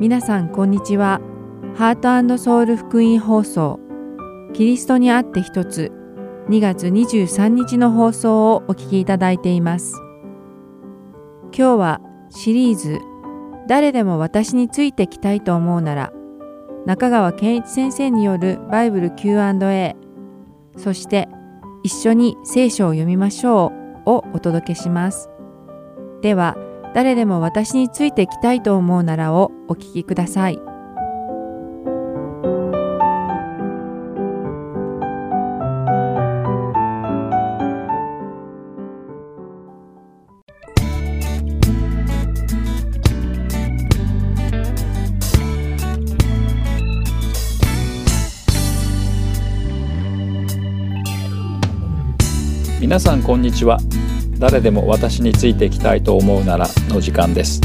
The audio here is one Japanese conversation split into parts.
皆さんこんにちは。ハートソウル福音放送キリストにあって一つ2月23日の放送をお聞きいただいています。今日はシリーズ誰でも私についてきたいと思うなら中川健一先生によるバイブル Q&A そして一緒に聖書を読みましょうをお届けします。では誰でも私についてきたいと思うならをお聞きください。皆さんこんにちは誰でも私についてきたいと思うならの時間です。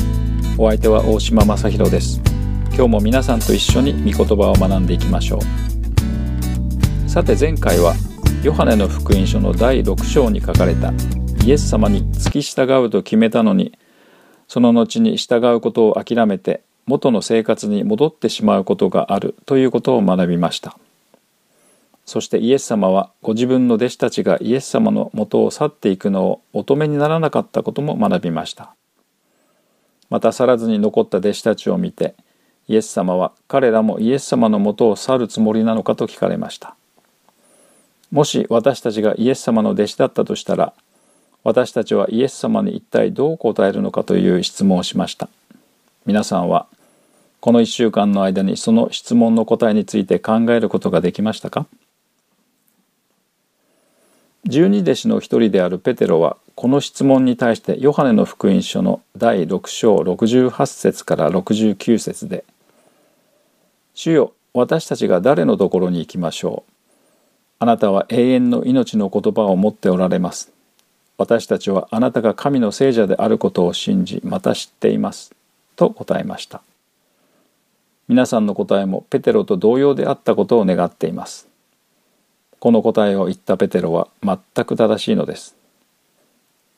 お相手は大島正弘です。今日も皆さんと一緒に御言葉を学んでいきましょう。さて前回はヨハネの福音書の第6章に書かれたイエス様に付き従うと決めたのにその後に従うことを諦めて元の生活に戻ってしまうことがあるということを学びました。そしてイエス様はご自分の弟子たちがイエス様のもとを去っていくのをお止めにならなかったことも学びました。また去らずに残った弟子たちを見てイエス様は彼らもイエス様のもとを去るつもりなのかと聞かれました。もし私たちがイエス様の弟子だったとしたら私たちはイエス様に一体どう答えるのかという質問をしました。皆さんはこの1週間の間にその質問の答えについて考えることができましたか？十二弟子の一人であるペテロはこの質問に対してヨハネの福音書の第6章68節から69節で「主よ私たちが誰のところに行きましょう。あなたは永遠の命の言葉を持っておられます。私たちはあなたが神の聖者であることを信じまた知っています」と答えました。皆さんの答えもペテロと同様であったことを願っています。この答えを言ったペテロは全く正しいのです。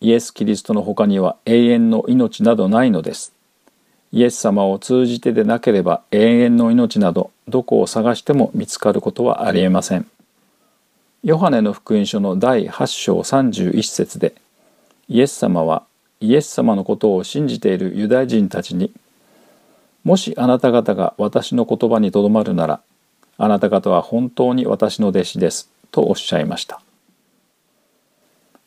イエス・キリストの他には永遠の命などないのです。イエス様を通じてでなければ永遠の命などどこを探しても見つかることはありえません。ヨハネの福音書の第8章31節でイエス様はイエス様のことを信じているユダヤ人たちにもしあなた方が私の言葉にとどまるならあなた方は本当に私の弟子ですとおっしゃいました。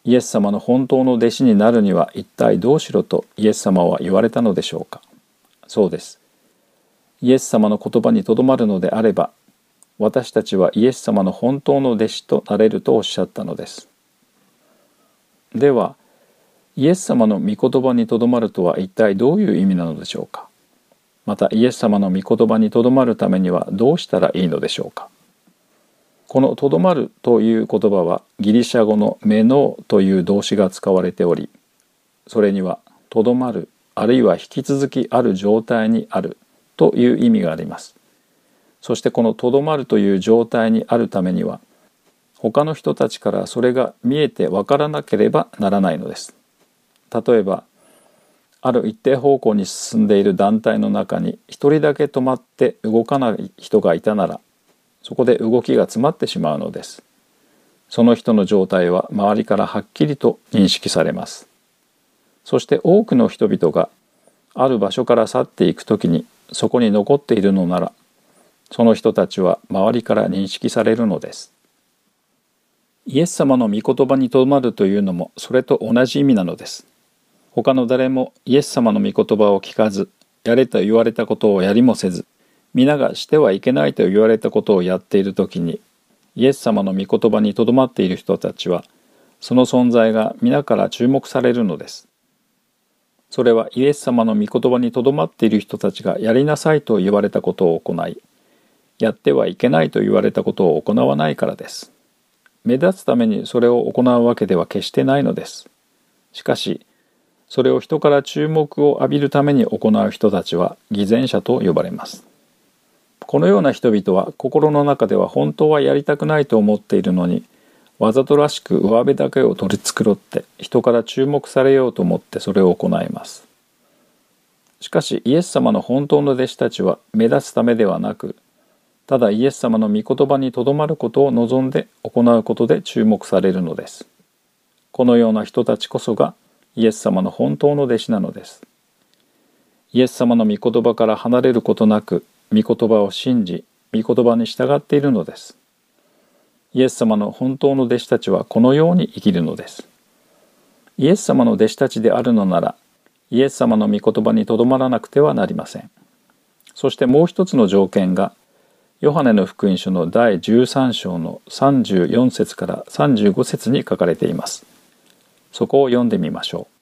イエス様の本当の弟子になるには一体どうしろとイエス様は言われたのでしょうか。そうです。イエス様の言葉にとどまるのであれば私たちはイエス様の本当の弟子となれるとおっしゃったのです。ではイエス様の御言葉にとどまるとは一体どういう意味なのでしょうか。またイエス様の御言葉にとどまるためにはどうしたらいいのでしょうか。この「とどまる」という言葉はギリシャ語の「メノー」という動詞が使われておりそれには「とどまる」あるいは引き続きある状態にあるという意味があります。そしてこの「とどまる」という状態にあるためには他の人たちからそれが見えてわからなければならないのです。例えばある一定方向に進んでいる団体の中に一人だけ止まって動かない人がいたならそこで動きが詰まってしまうのです。その人の状態は周りからはっきりと認識されます。そして多くの人々がある場所から去っていく時にそこに残っているのならその人たちは周りから認識されるのです。イエス様の御言葉にとどまるというのもそれと同じ意味なのです。他の誰もイエス様の御言葉を聞かずやれと言われたことをやりもせず皆がしてはいけないと言われたことをやっている時にイエス様の御言葉にとどまっている人たちはその存在が皆から注目されるのです。それはイエス様の御言葉にとどまっている人たちがやりなさいと言われたことを行いやってはいけないと言われたことを行わないからです。目立つためにそれを行うわけでは決してないのです。しかしそれを人から注目を浴びるために行う人たちは偽善者と呼ばれます。このような人々は心の中では本当はやりたくないと思っているのにわざとらしく上辺だけを取り繕って人から注目されようと思ってそれを行います。しかしイエス様の本当の弟子たちは目立つためではなくただイエス様の御言葉にとどまることを望んで行うことで注目されるのですこのような人たちこそがイエス様の本当の弟子なのですイエス様の御言葉から離れることなく御言葉を信じ御言葉に従っているのです。イエス様の本当の弟子たちはこのように生きるのです。イエス様の弟子たちであるのならイエス様の御言葉にとどまらなくてはなりません。そしてもう一つの条件がヨハネの福音書の第13章の34節から35節に書かれています。そこを読んでみましょう。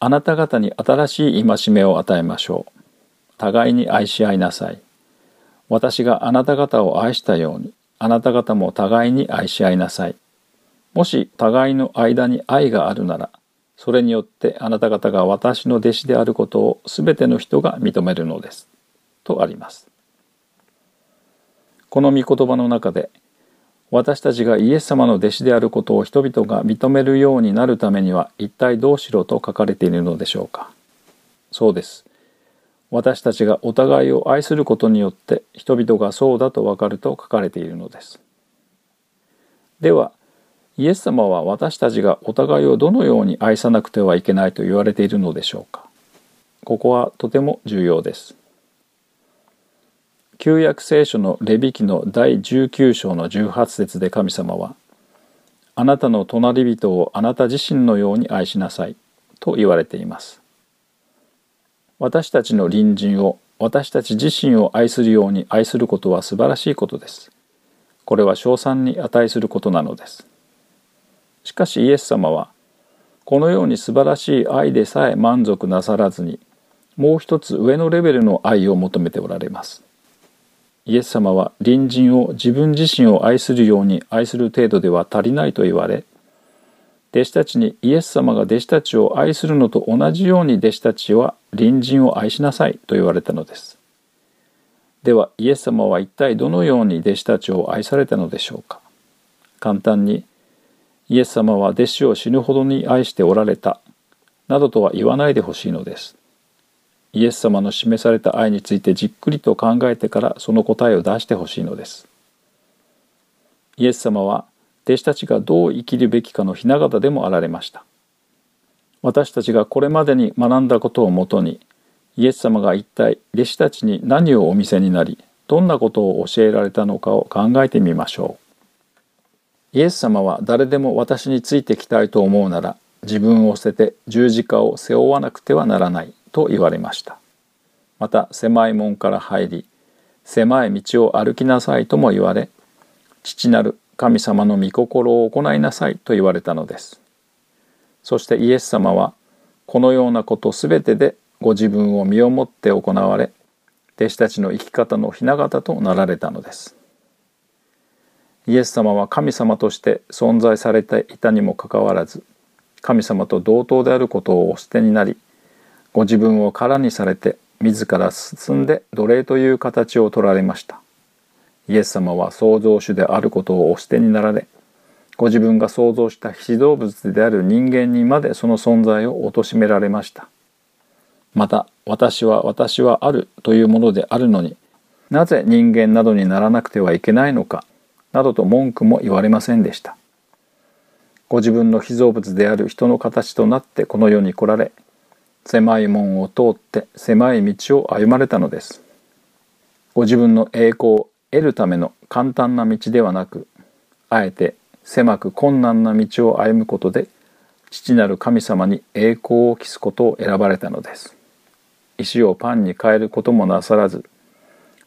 あなた方に新しい戒めを与えましょう。互いに愛し合いなさい私があなた方を愛したようにあなた方も互いに愛し合いなさいもし互いの間に愛があるならそれによってあなた方が私の弟子であることをすべての人が認めるのです。とあります。この御言葉の中で私たちがイエス様の弟子であることを人々が認めるようになるためには一体どうしろと書かれているのでしょうか。そうです。私たちがお互いを愛することによって人々がそうだとわかると書かれているのです。ではイエス様は私たちがお互いをどのように愛さなくてはいけないと言われているのでしょうか。ここはとても重要です。旧約聖書のレビ記の第19章の18節で神様はあなたの隣人をあなた自身のように愛しなさいと言われています。私たちの隣人を私たち自身を愛するように愛することは素晴らしいことです。これは称賛に値することなのです。しかしイエス様はこのように素晴らしい愛でさえ満足なさらずにもう一つ上のレベルの愛を求めておられます。イエス様は隣人を自分自身を愛するように愛する程度では足りないと言われ弟子たちにイエス様が弟子たちを愛するのと同じように弟子たちは隣人を愛しなさいと言われたのです。ではイエス様は一体どのように弟子たちを愛されたのでしょうか。簡単にイエス様は弟子を死ぬほどに愛しておられたなどとは言わないでほしいのです。イエス様の示された愛についてじっくりと考えてからその答えを出してほしいのです。イエス様は弟子たちがどう生きるべきかの雛形でもあられました。私たちがこれまでに学んだことをもとにイエス様が一体弟子たちに何をお見せになりどんなことを教えられたのかを考えてみましょう。イエス様は誰でも私についてきたいと思うなら自分を捨てて十字架を背負わなくてはならないと言われました。また狭い門から入り狭い道を歩きなさいとも言われ父なる神様の御心を行いなさいと言われたのです。そしてイエス様はこのようなことすべてでご自分を身をもって行われ弟子たちの生き方の雛形となられたのです。イエス様は神様として存在されていたにもかかわらず神様と同等であることをお捨てになりご自分を空にされて自ら進んで奴隷という形を取られました。イエス様は創造主であることをお捨てになられご自分が創造した非動物である人間にまでその存在を貶められましたまた私は私はあるというものであるのになぜ人間などにならなくてはいけないのかなどと文句も言われませんでした。ご自分の被造物である人の形となってこの世に来られ、狭い門を通って狭い道を歩まれたのです。ご自分の栄光得るための簡単な道ではなく、あえて狭く困難な道を歩むことで、父なる神様に栄光を期すことを選ばれたのです。石をパンに変えることもなさらず、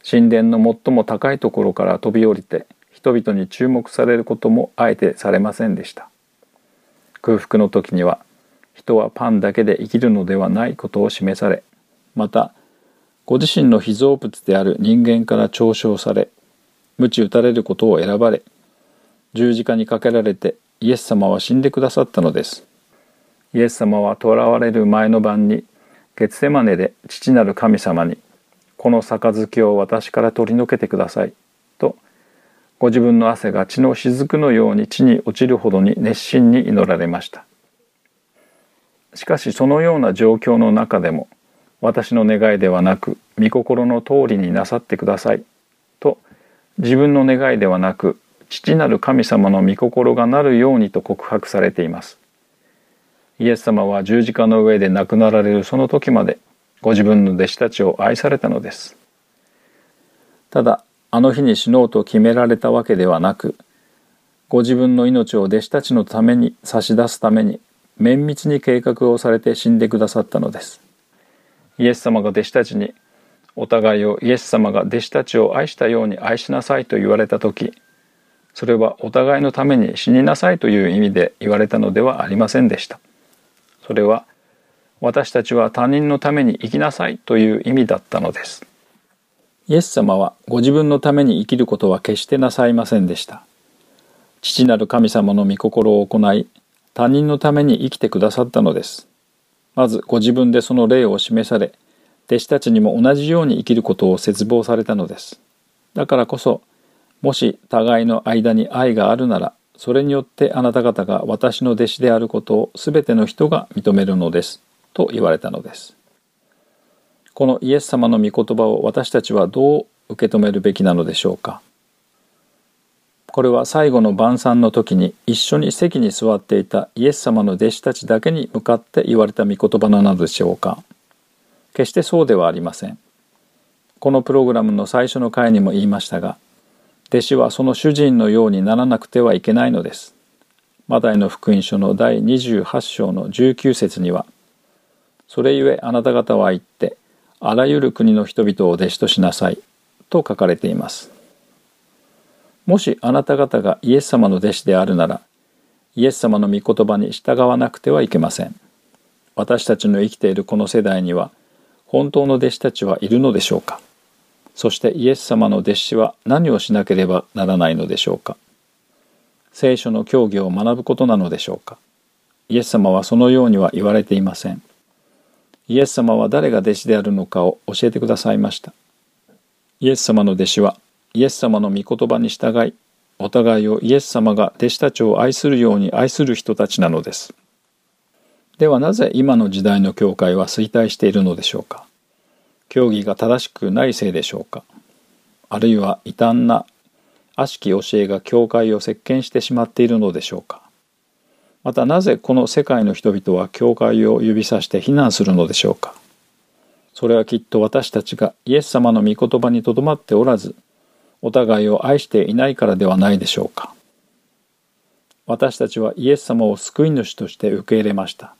神殿の最も高いところから飛び降りて人々に注目されることもあえてされませんでした空腹の時には人はパンだけで生きるのではないことを示されまたご自身の被造物である人間から嘲笑され鞭打たれることを選ばれ十字架にかけられてイエス様は死んでくださったのです。イエス様は囚われる前の晩にゲツセマネで父なる神様にこの杯を私から取り除けてくださいとご自分の汗が血の雫のように地に落ちるほどに熱心に祈られました。しかしそのような状況の中でも私の願いではなく御心の通りになさってください。自分の願いではなく父なる神様の御心がなるようにと告白されています。イエス様は十字架の上で亡くなられるその時までご自分の弟子たちを愛されたのです。ただあの日に死のうと決められたわけではなくご自分の命を弟子たちのために差し出すために綿密に計画をされて死んでくださったのです。イエス様が弟子たちにお互いをイエス様が弟子たちを愛したように愛しなさいと言われた時それはお互いのために死になさいという意味で言われたのではありませんでした。それは私たちは他人のために生きなさいという意味だったのです。イエス様はご自分のために生きることは決してなさいませんでした。父なる神様の御心を行い他人のために生きてくださったのです。まずご自分でその例を示され弟子たちにも同じように生きることを切望されたのです。だからこそもし互いの間に愛があるならそれによってあなた方が私の弟子であることを全ての人が認めるのですと言われたのです。このイエス様の御言葉を私たちはどう受け止めるべきなのでしょうか。これは最後の晩餐の時に一緒に席に座っていたイエス様の弟子たちだけに向かって言われた御言葉なのでしょうか。決してそうではありませんこのプログラムの最初の回にも言いましたが弟子はその主人のようにならなくてはいけないのです。マタイの福音書の第28章の19節には、それゆえあなた方は言って、あらゆる国の人々を弟子としなさい、と書かれています。もしあなた方がイエス様の弟子であるなら、イエス様の御言葉に従わなくてはいけません。私たちの生きているこの世代には、本当の弟子たちはいるのでしょうか？そしてイエス様の弟子は何をしなければならないのでしょうか？聖書の教義を学ぶことなのでしょうか？イエス様はそのようには言われていません。イエス様は誰が弟子であるのかを教えてくださいました。イエス様の弟子はイエス様の御言葉に従い、お互いをイエス様が弟子たちを愛するように愛する人たちなのです。ではなぜ今の時代の教会は衰退しているのでしょうか？教義が正しくないせいでしょうか？あるいは異端な悪しき教えが教会を席巻してしまっているのでしょうか？またなぜこの世界の人々は教会を指さして非難するのでしょうか？それはきっと私たちがイエス様の御言葉にとどまっておらずお互いを愛していないからではないでしょうか？私たちはイエス様を救い主として受け入れました。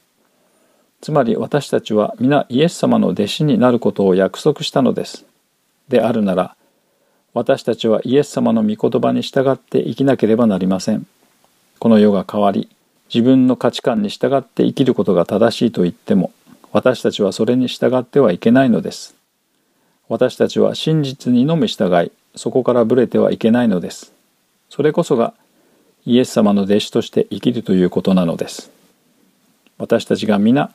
つまり私たちは皆イエス様の弟子になることを約束したのです。であるなら、私たちはイエス様の御言葉に従って生きなければなりません。この世が変わり、自分の価値観に従って生きることが正しいと言っても、私たちはそれに従ってはいけないのです。私たちは真実にのみ従い、そこからぶれてはいけないのです。それこそがイエス様の弟子として生きるということなのです。私たちが皆、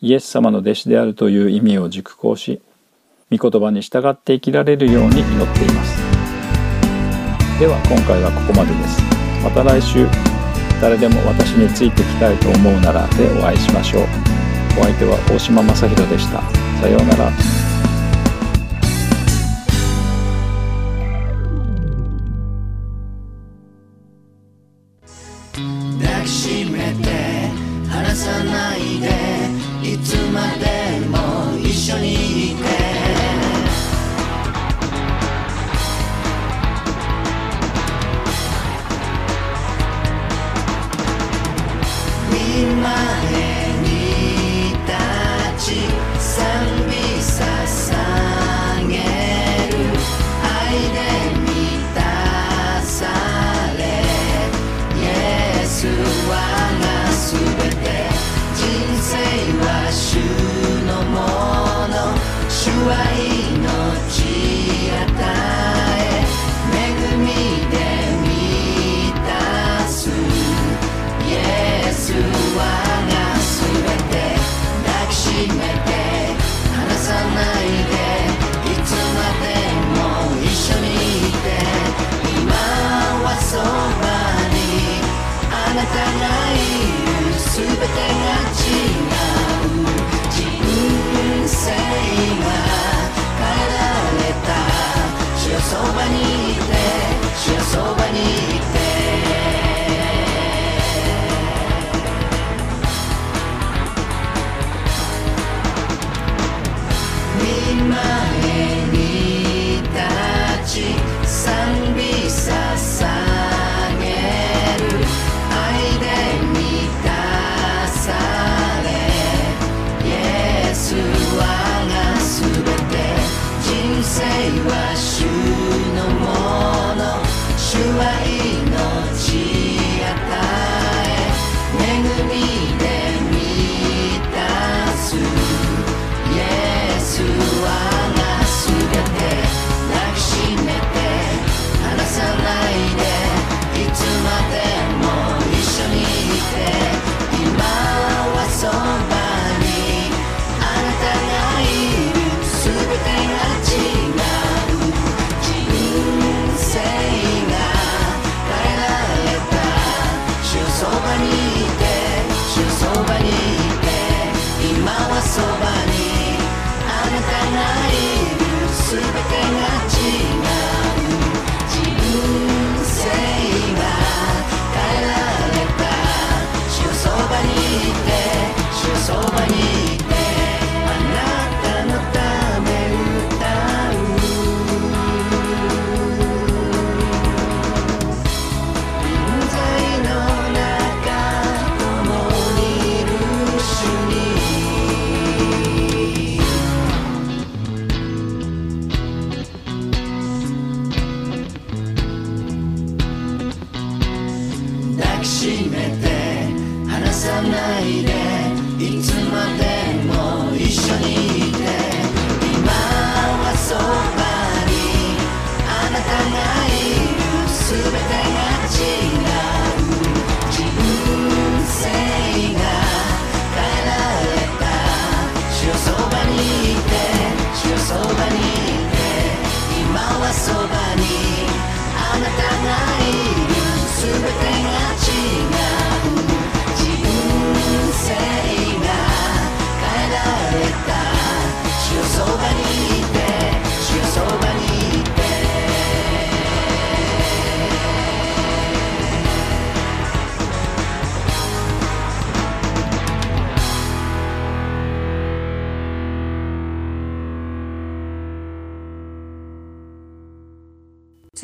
イエス様の弟子であるという意味を熟考し御言葉に従って生きられるように祈っています。では今回はここまでです。また来週誰でも私についてきたいと思うならでお会いしましょう。お相手は大島正宏でした。さようなら。抱きしめて離さないまでも一緒に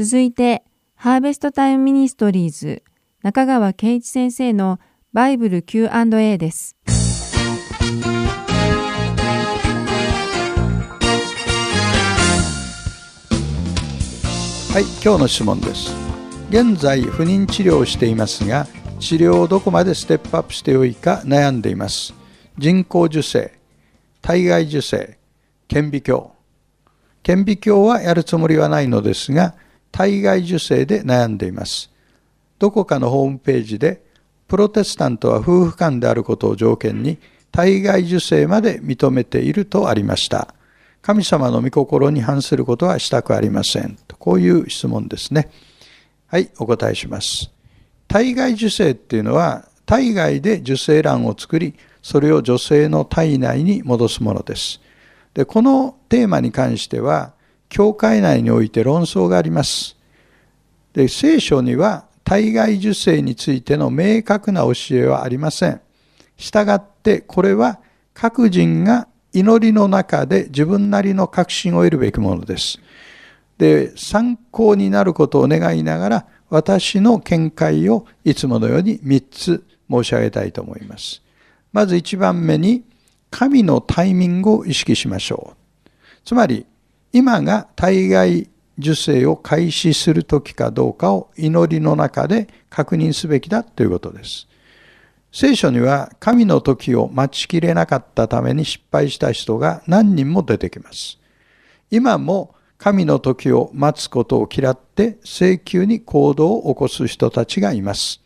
続いて、ハーベストタイムミニストリーズ中川健一先生のバイブル Q&A です。はい、今日の質問です。現在不妊治療をしていますが、治療をどこまでステップアップしてよいか悩んでいます。人工授精、体外受精、顕微鏡。顕微鏡はやるつもりはないのですが、体外受精で悩んでいます。どこかのホームページで、プロテスタントは夫婦間であることを条件に、体外受精まで認めているとありました。神様の御心に反することはしたくありません。こういう質問ですね。はい、お答えします。体外受精っていうのは、体外で受精卵を作り、それを女性の体内に戻すものです。で、このテーマに関しては、教会内において論争があります。で聖書には体外受精についての明確な教えはありません。したがってこれは各人が祈りの中で自分なりの確信を得るべきものです。で、参考になることを願いながら私の見解をいつものように3つ申し上げたいと思います。まず1番目に神のタイミングを意識しましょう。つまり今が体外受精を開始する時かどうかを祈りの中で確認すべきだということです。聖書には神の時を待ちきれなかったために失敗した人が何人も出てきます。今も神の時を待つことを嫌って請求に行動を起こす人たちがいます。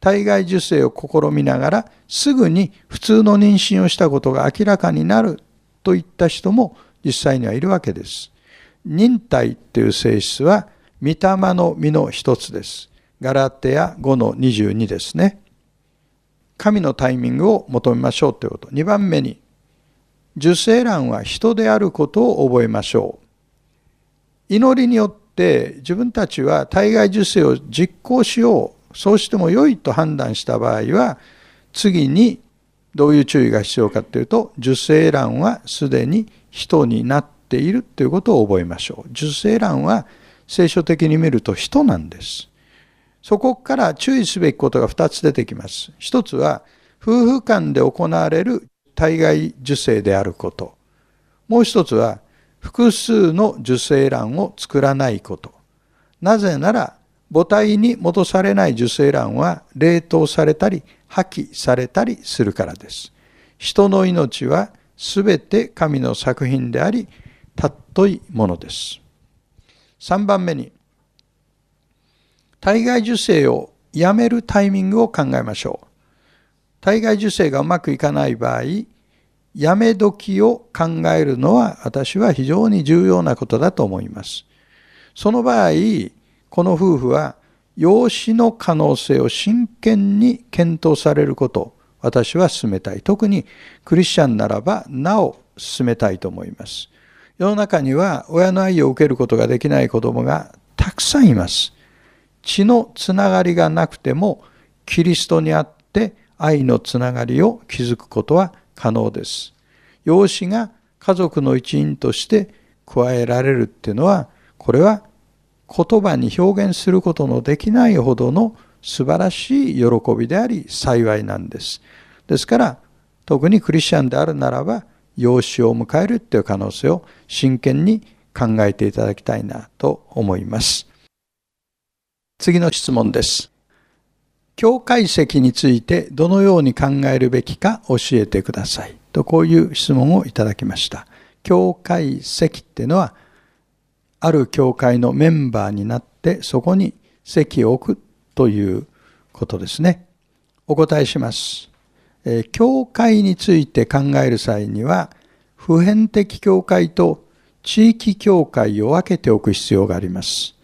体外受精を試みながらすぐに普通の妊娠をしたことが明らかになるといった人も実際にはいるわけです。忍耐っていう性質は、御霊の実の一つです。ガラテヤ5の22ですね。神のタイミングを求めましょうということ。2番目に、受精卵は人であることを覚えましょう。祈りによって自分たちは体外受精を実行しよう。そうしても良いと判断した場合は、次にどういう注意が必要かというと、受精卵はすでに人になっているということを覚えましょう。受精卵は聖書的に見ると人なんです。そこから注意すべきことが2つ出てきます。一つは、夫婦間で行われる体外受精であること。もう一つは、複数の受精卵を作らないこと。なぜなら、母体に戻されない受精卵は冷凍されたり破棄されたりするからです。人の命はすべて神の作品であり、たっといものです。3番目に、体外受精をやめるタイミングを考えましょう。体外受精がうまくいかない場合、やめ時を考えるのは私は非常に重要なことだと思います。その場合、この夫婦は養子の可能性を真剣に検討されることを私は進めたい。特にクリスチャンならばなお進めたいと思います。世の中には親の愛を受けることができない子供がたくさんいます。血のつながりがなくてもキリストにあって愛のつながりを築くことは可能です。養子が家族の一員として加えられるっていうのは、これは言葉に表現することのできないほどの素晴らしい喜びであり幸いなんです。ですから、特にクリスチャンであるならば、養子を迎えるという可能性を真剣に考えていただきたいなと思います。次の質問です。境界石についてどのように考えるべきか教えてください。とこういう質問をいただきました。境界石っていうのはある教会のメンバーになってそこに席を置くということですね。お答えします。え教会について考える際には普遍的教会と地域教会を分けておく必要があります。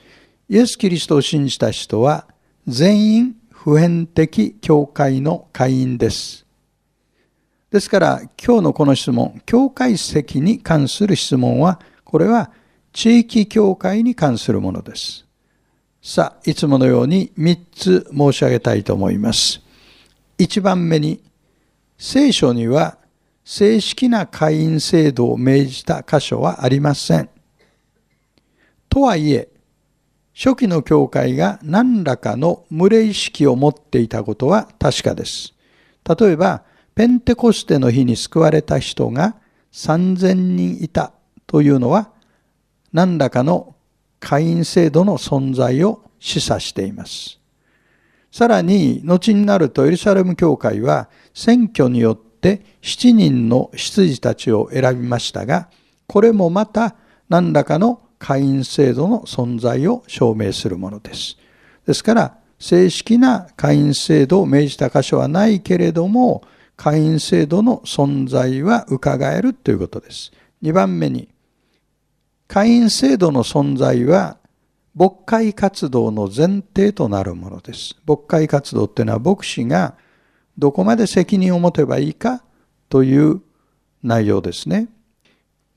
イエス・キリストを信じた人は全員普遍的教会の会員です。ですから今日のこの質問、教会席に関する質問は、これは地域教会に関するものです。さあ、いつものように3つ申し上げたいと思います。1番目に、聖書には正式な会員制度を命じた箇所はありません。とはいえ、初期の教会が何らかの群れ意識を持っていたことは確かです。例えば、ペンテコステの日に救われた人が3000人いたというのは何らかの会員制度の存在を示唆しています。さらに、後になるとエルサレム教会は選挙によって7人の執事たちを選びましたが、これもまた何らかの会員制度の存在を証明するものです。ですから、正式な会員制度を命じた箇所はないけれども、会員制度の存在は伺えるということです。2番目に、会員制度の存在は牧会活動の前提となるものです。牧会活動っていうのは牧師がどこまで責任を持てばいいかという内容ですね。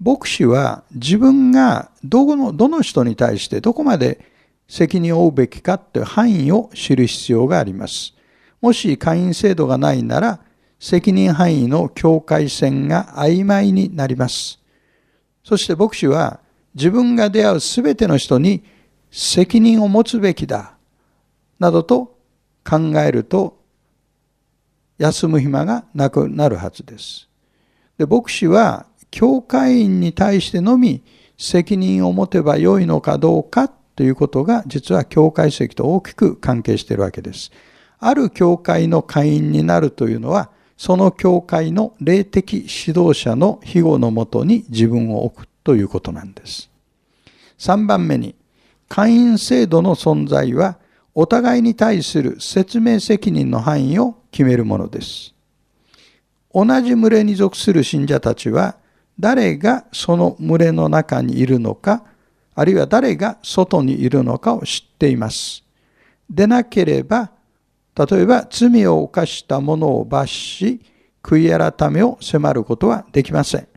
牧師は自分がどのどの人に対してどこまで責任を負うべきかという範囲を知る必要があります。もし会員制度がないなら責任範囲の境界線が曖昧になります。そして牧師は自分が出会うすべての人に責任を持つべきだ、などと考えると、休む暇がなくなるはずです。で牧師は、教会員に対してのみ責任を持てばよいのかどうかということが、実は教会席と大きく関係しているわけです。ある教会の会員になるというのは、その教会の霊的指導者の庇護のもとに自分を置くということなんです。3番目に、会員制度の存在は、お互いに対する説明責任の範囲を決めるものです。同じ群れに属する信者たちは、誰がその群れの中にいるのか、あるいは誰が外にいるのかを知っています。でなければ、例えば罪を犯した者を罰し、悔い改めを迫ることはできません。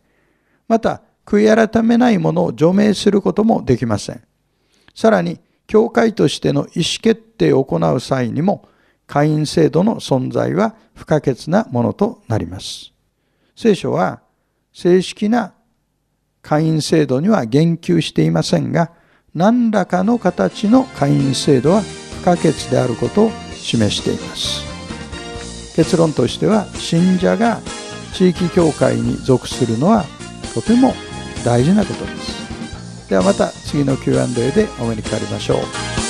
また、悔い改めない者を除名することもできません。さらに、教会としての意思決定を行う際にも、会員制度の存在は不可欠なものとなります。聖書は、正式な会員制度には言及していませんが、何らかの形の会員制度は不可欠であることを示しています。結論としては、信者が地域教会に属するのはとても大事なことです。ではまた次の Q&A でお目にかかりましょう。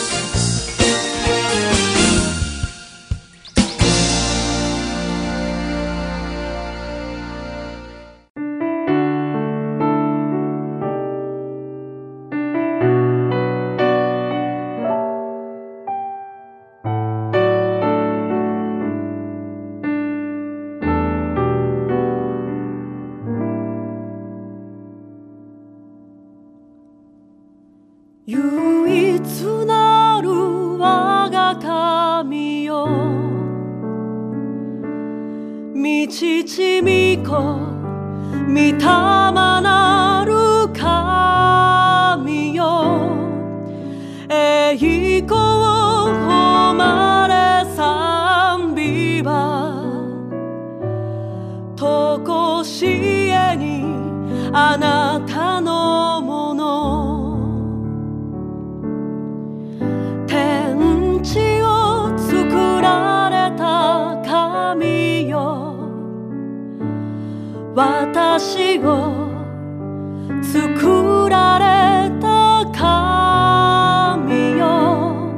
私を作られた神よ。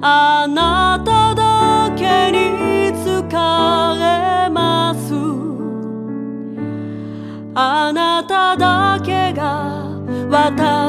あなただけに使えます。あなただけが私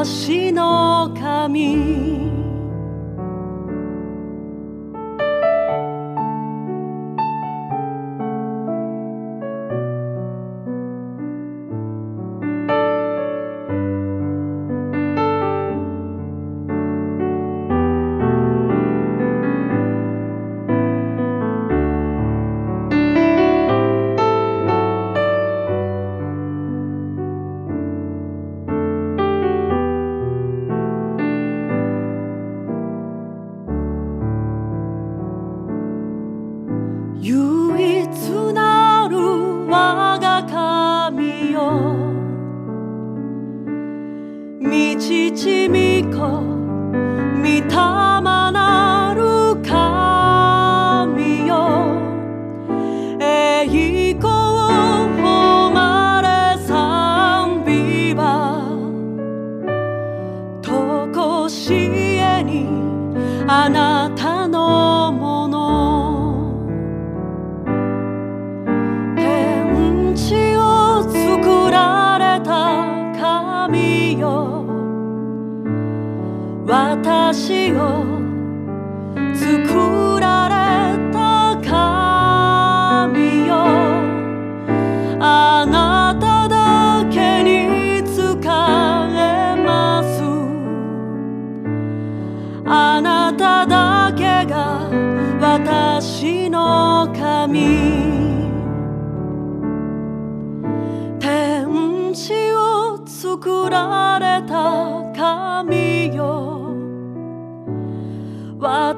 みちちみこみた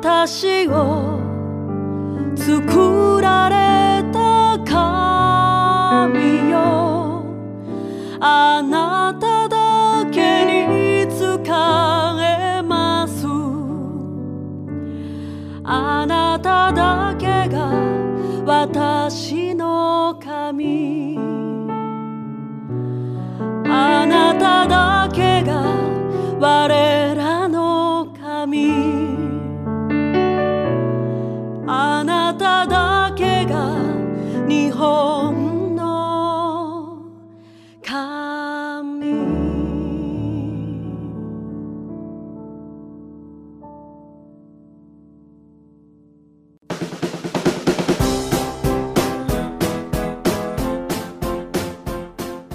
私を作られた神よ。あなただけに使えます。あなただけが私の神。あなただけが我日本の神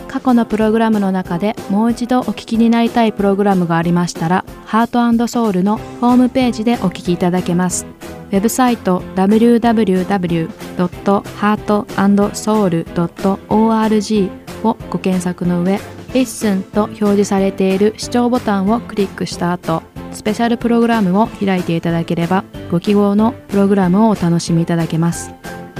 過去のプログラムの中でもう一度お聞きになりたいプログラムがありましたら、ハートソウルのホームページでお聞きいただけます。ウェブサイト www.heartandsoul.org をご検索の上「Listen」と表示されている視聴ボタンをクリックした後スペシャルプログラムを開いていただければご記号のプログラムをお楽しみいただけます。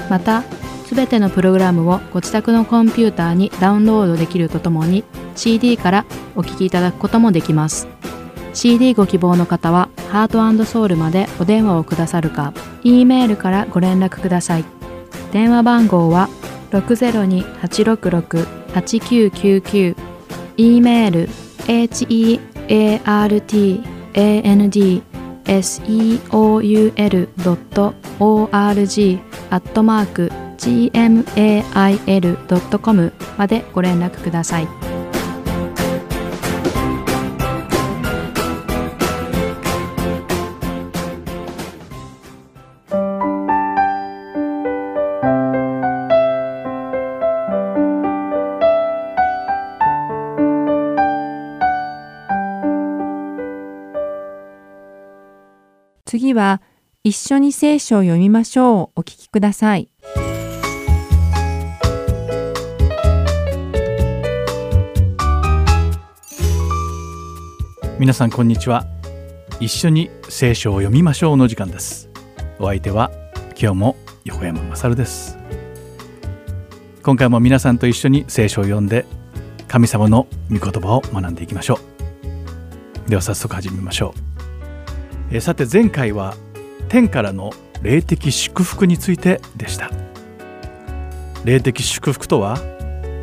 またすべてのプログラムをご自宅のコンピューターにダウンロードできるとともに CD からお聴きいただくこともできます。CD ご希望の方はハートソウルまでお電話をくださるか E メールからご連絡ください電話番号は602-866-8999 E メール heartandseoul.org アットマーク gmail.com までご連絡ください。一緒に聖書を読みましょう。お聞きください。皆さんこんにちは。一緒に聖書を読みましょうの時間です。お相手は今日も横山まさるです。今回も皆さんと一緒に聖書を読んで神様の御言葉を学んでいきましょう。では早速始めましょう。えさて前回は天からの霊的祝福についてでした。霊的祝福とは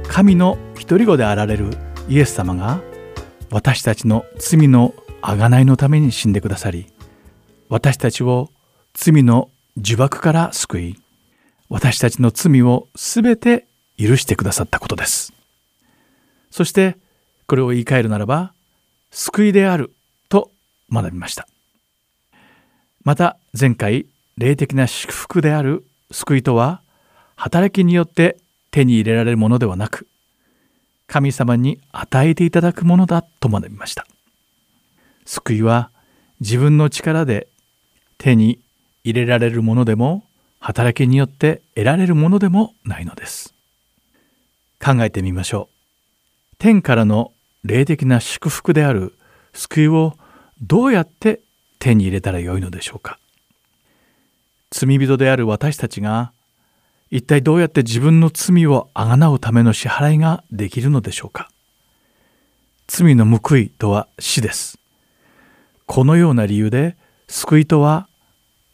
神の独り子であられるイエス様が私たちの罪の贖いのために死んでくださり私たちを罪の呪縛から救い私たちの罪をすべて許してくださったことです。そしてこれを言い換えるならば救いであると学びました。また前回霊的な祝福である救いとは働きによって手に入れられるものではなく神様に与えていただくものだと学びました。救いは自分の力で手に入れられるものでも働きによって得られるものでもないのです。考えてみましょう。天からの霊的な祝福である救いをどうやって手に入れたらよいのでしょうか。罪人である私たちが一体どうやって自分の罪をあがなうための支払いができるのでしょうか。罪の報いとは死です。このような理由で救いとは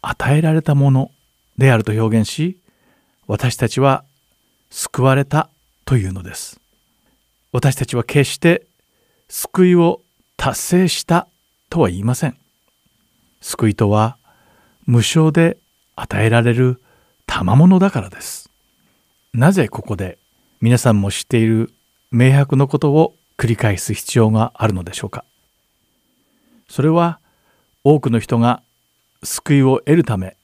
与えられたものであると表現し私たちは救われたというのです。私たちは決して救いを達成したとは言いません。救いとは無償で与えられる賜物だからです。なぜここで皆さんも知っている明白のことを繰り返す必要があるのでしょうか。それは多くの人が救いを得るため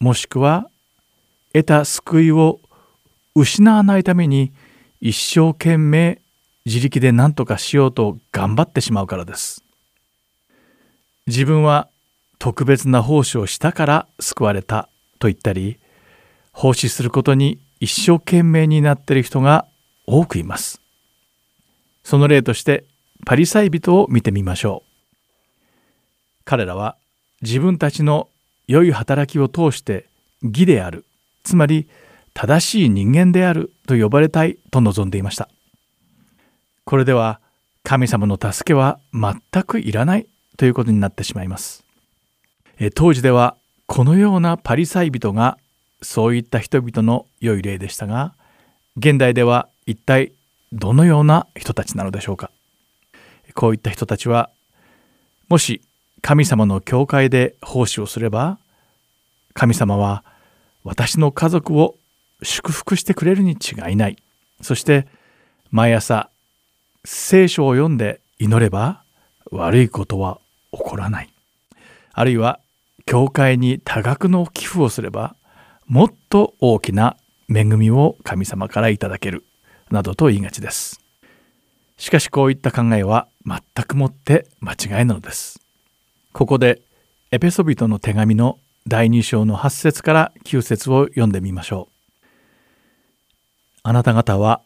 もしくは得た救いを失わないために一生懸命自力で何とかしようと頑張ってしまうからです。自分は特別な奉仕をしたから救われたと言ったり奉仕することに一生懸命になっている人が多くいます。その例としてパリサイ人を見てみましょう。彼らは自分たちの良い働きを通して義である、つまり正しい人間であると呼ばれたいと望んでいました。これでは神様の助けは全くいらないということになってしまいます。当時ではこのようなパリサイ人がそういった人々の良い例でしたが現代では一体どのような人たちなのでしょうか。こういった人たちはもし神様の教会で奉仕をすれば神様は私の家族を祝福してくれるに違いない。そして毎朝聖書を読んで祈れば悪いことは起こらない。あるいは教会に多額の寄付をすればもっと大きな恵みを神様からいただけるなどと言いがちですしかしこういった考えは全くもって間違いなのですここでエペソビトの手紙の第2章の8節から9節を読んでみましょう。あなた方は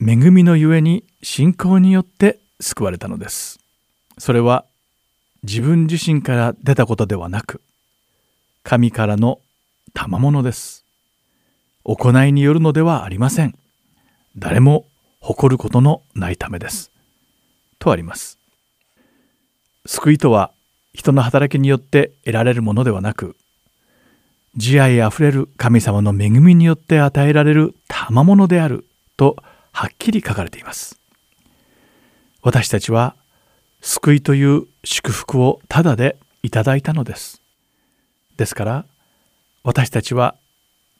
恵みのゆえに信仰によって救われたのです。それは自分自身から出たことではなく神からの賜物です。行いによるのではありません。誰も誇ることのないためです。とあります。救いとは人の働きによって得られるものではなく慈愛あふれる神様の恵みによって与えられる賜物であるとはっきり書かれています。私たちは救いという祝福をただでいただいたのです。ですから私たちは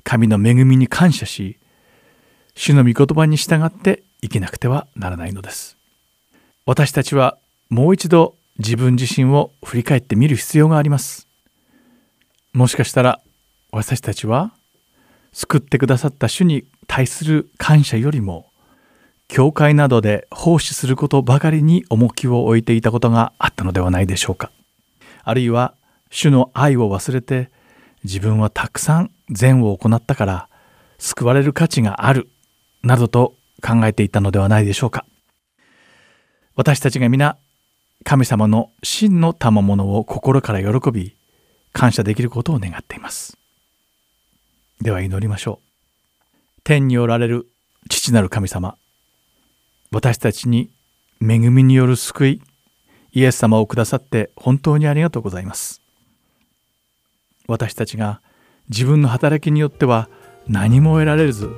神の恵みに感謝し主の御言葉に従って生きなくてはならないのです。私たちはもう一度自分自身を振り返ってみる必要があります。もしかしたら私たちは救ってくださった主に対する感謝よりも教会などで奉仕することばかりに重きを置いていたことがあったのではないでしょうか。あるいは主の愛を忘れて自分はたくさん善を行ったから救われる価値があるなどと考えていたのではないでしょうか。私たちが皆神様の真の賜物を心から喜び感謝できることを願っています。では祈りましょう。天におられる父なる神様私たちに恵みによる救いイエス様をくださって本当にありがとうございます。私たちが自分の働きによっては何も得られず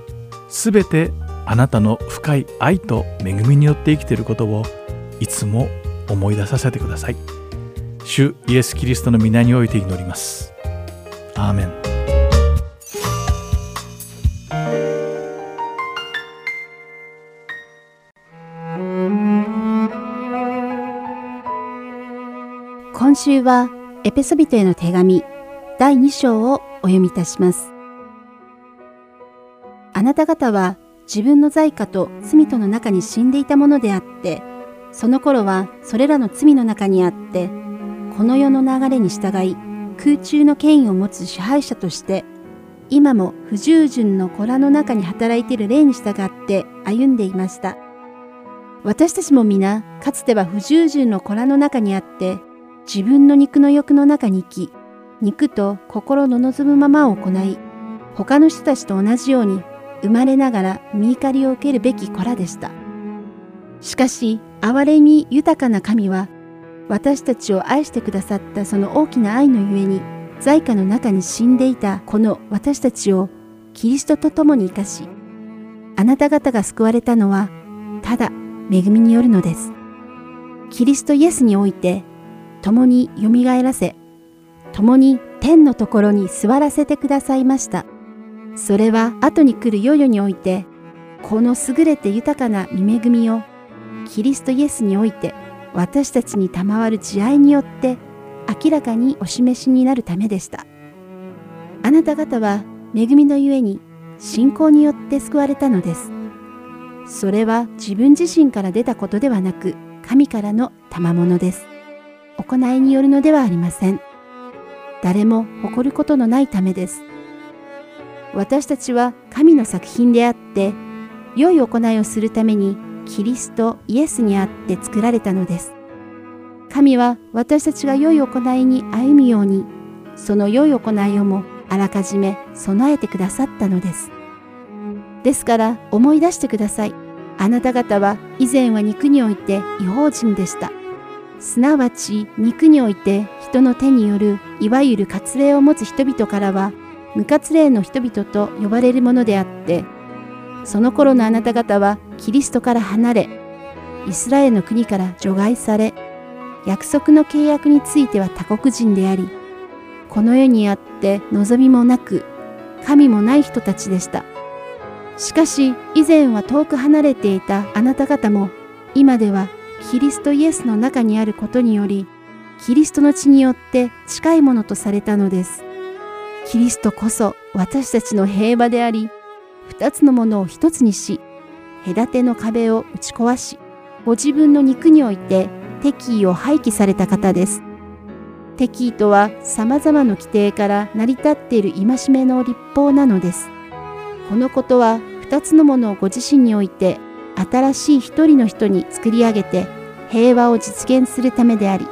すべてあなたの深い愛と恵みによって生きていることをいつも思い出させてください。主イエス・キリストの皆において祈ります。アーメン。今週はエペソビトへの手紙第2章をお読みいたします。あなた方は自分の罪過と罪との中に死んでいたものであって、その頃はそれらの罪の中にあって、この世の流れに従い、空中の権威を持つ支配者として、今も不従順の子らの中に働いている霊に従って歩んでいました。私たちも皆、かつては不従順の子らの中にあって、自分の肉の欲の中に生き、肉と心の望むままを行い、他の人たちと同じように生まれながら見怒りを受けるべき子らでした。しかし、憐れみ豊かな神は、私たちを愛してくださったその大きな愛のゆえに、在家の中に死んでいたこの私たちをキリストと共に生かし、あなた方が救われたのは、ただ恵みによるのです。キリストイエスにおいて共によみがえらせ、共に天のところに座らせてくださいました。それは後に来る世々において、この優れて豊かな見恵みを、キリストイエスにおいて、私たちに賜る慈愛によって明らかにお示しになるためでした。あなた方は恵みのゆえに信仰によって救われたのです。それは自分自身から出たことではなく、神からの賜物です。行いによるのではありません。誰も誇ることのないためです。私たちは神の作品であって、良い行いをするためにキリストイエスにあって作られたのです。神は私たちが良い行いに歩むように、その良い行いをもあらかじめ備えてくださったのです。ですから思い出してください。あなた方は以前は肉において違法人でした。すなわち肉において人の手によるいわゆる割礼を持つ人々からは無割礼の人々と呼ばれるものであってその頃のあなた方はキリストから離れイスラエルの国から除外され約束の契約については他国人でありこの世にあって望みもなく神もない人たちでした。しかし以前は遠く離れていたあなた方も今ではキリストイエスの中にあることにより、キリストの血によって近いものとされたのです。キリストこそ私たちの平和であり、二つのものを一つにし、隔ての壁を打ち壊し、ご自分の肉において敵意を廃棄された方です。敵意とは様々な規定から成り立っている戒めの立法なのです。このことは二つのものをご自身において新しい一人の人に作り上げて平和を実現するためであり、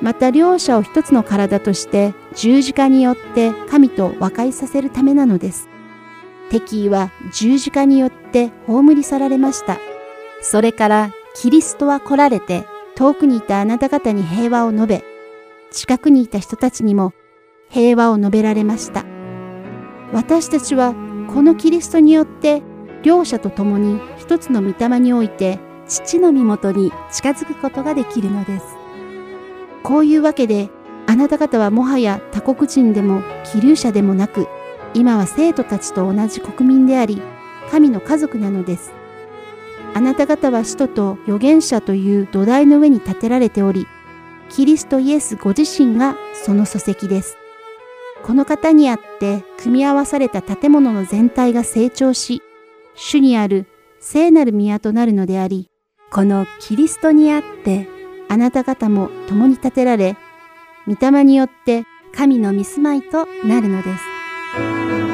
また両者を一つの体として十字架によって神と和解させるためなのです。敵意は十字架によって葬り去られました。それからキリストは来られて遠くにいたあなた方に平和を述べ、近くにいた人たちにも平和を述べられました。私たちはこのキリストによって両者と共に一つの御霊において父の身元に近づくことができるのです。こういうわけであなた方はもはや他国人でも気流者でもなく今は生徒たちと同じ国民であり神の家族なのです。あなた方は使徒と預言者という土台の上に建てられておりキリストイエスご自身がその礎石です。この方にあって組み合わされた建物の全体が成長し、主にある聖なる宮となるのであり、このキリストにあってあなた方も共に建てられ、御霊によって神の御住まいとなるのです。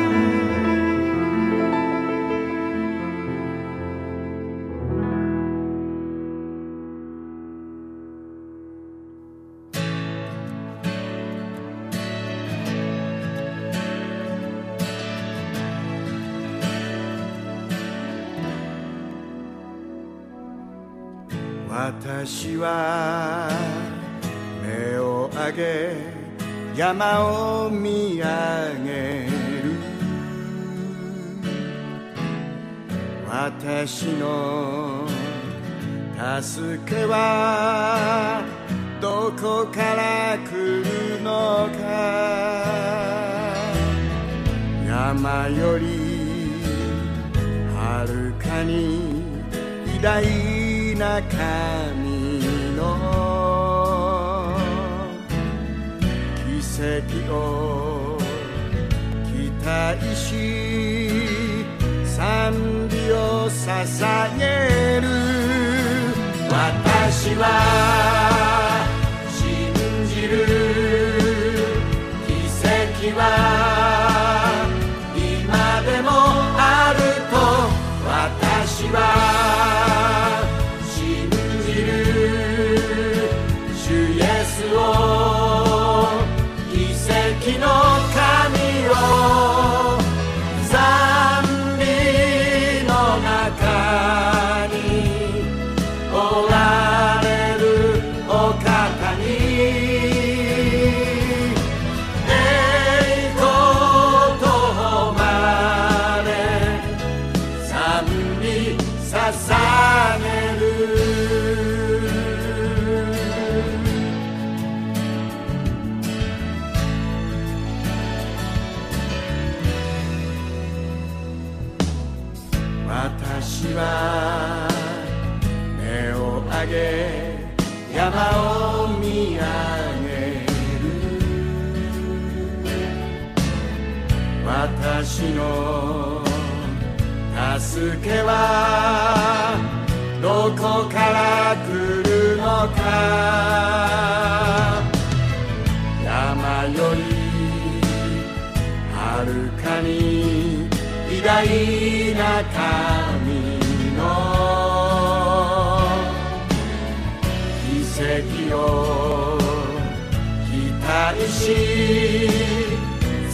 私は目を上げ山を見上げる。私の助けはどこから来るのか。山よりはるかに偉大な神。跡を期待し賛美を捧げる。私は信じる。奇跡は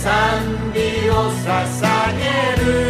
賛美を捧げる。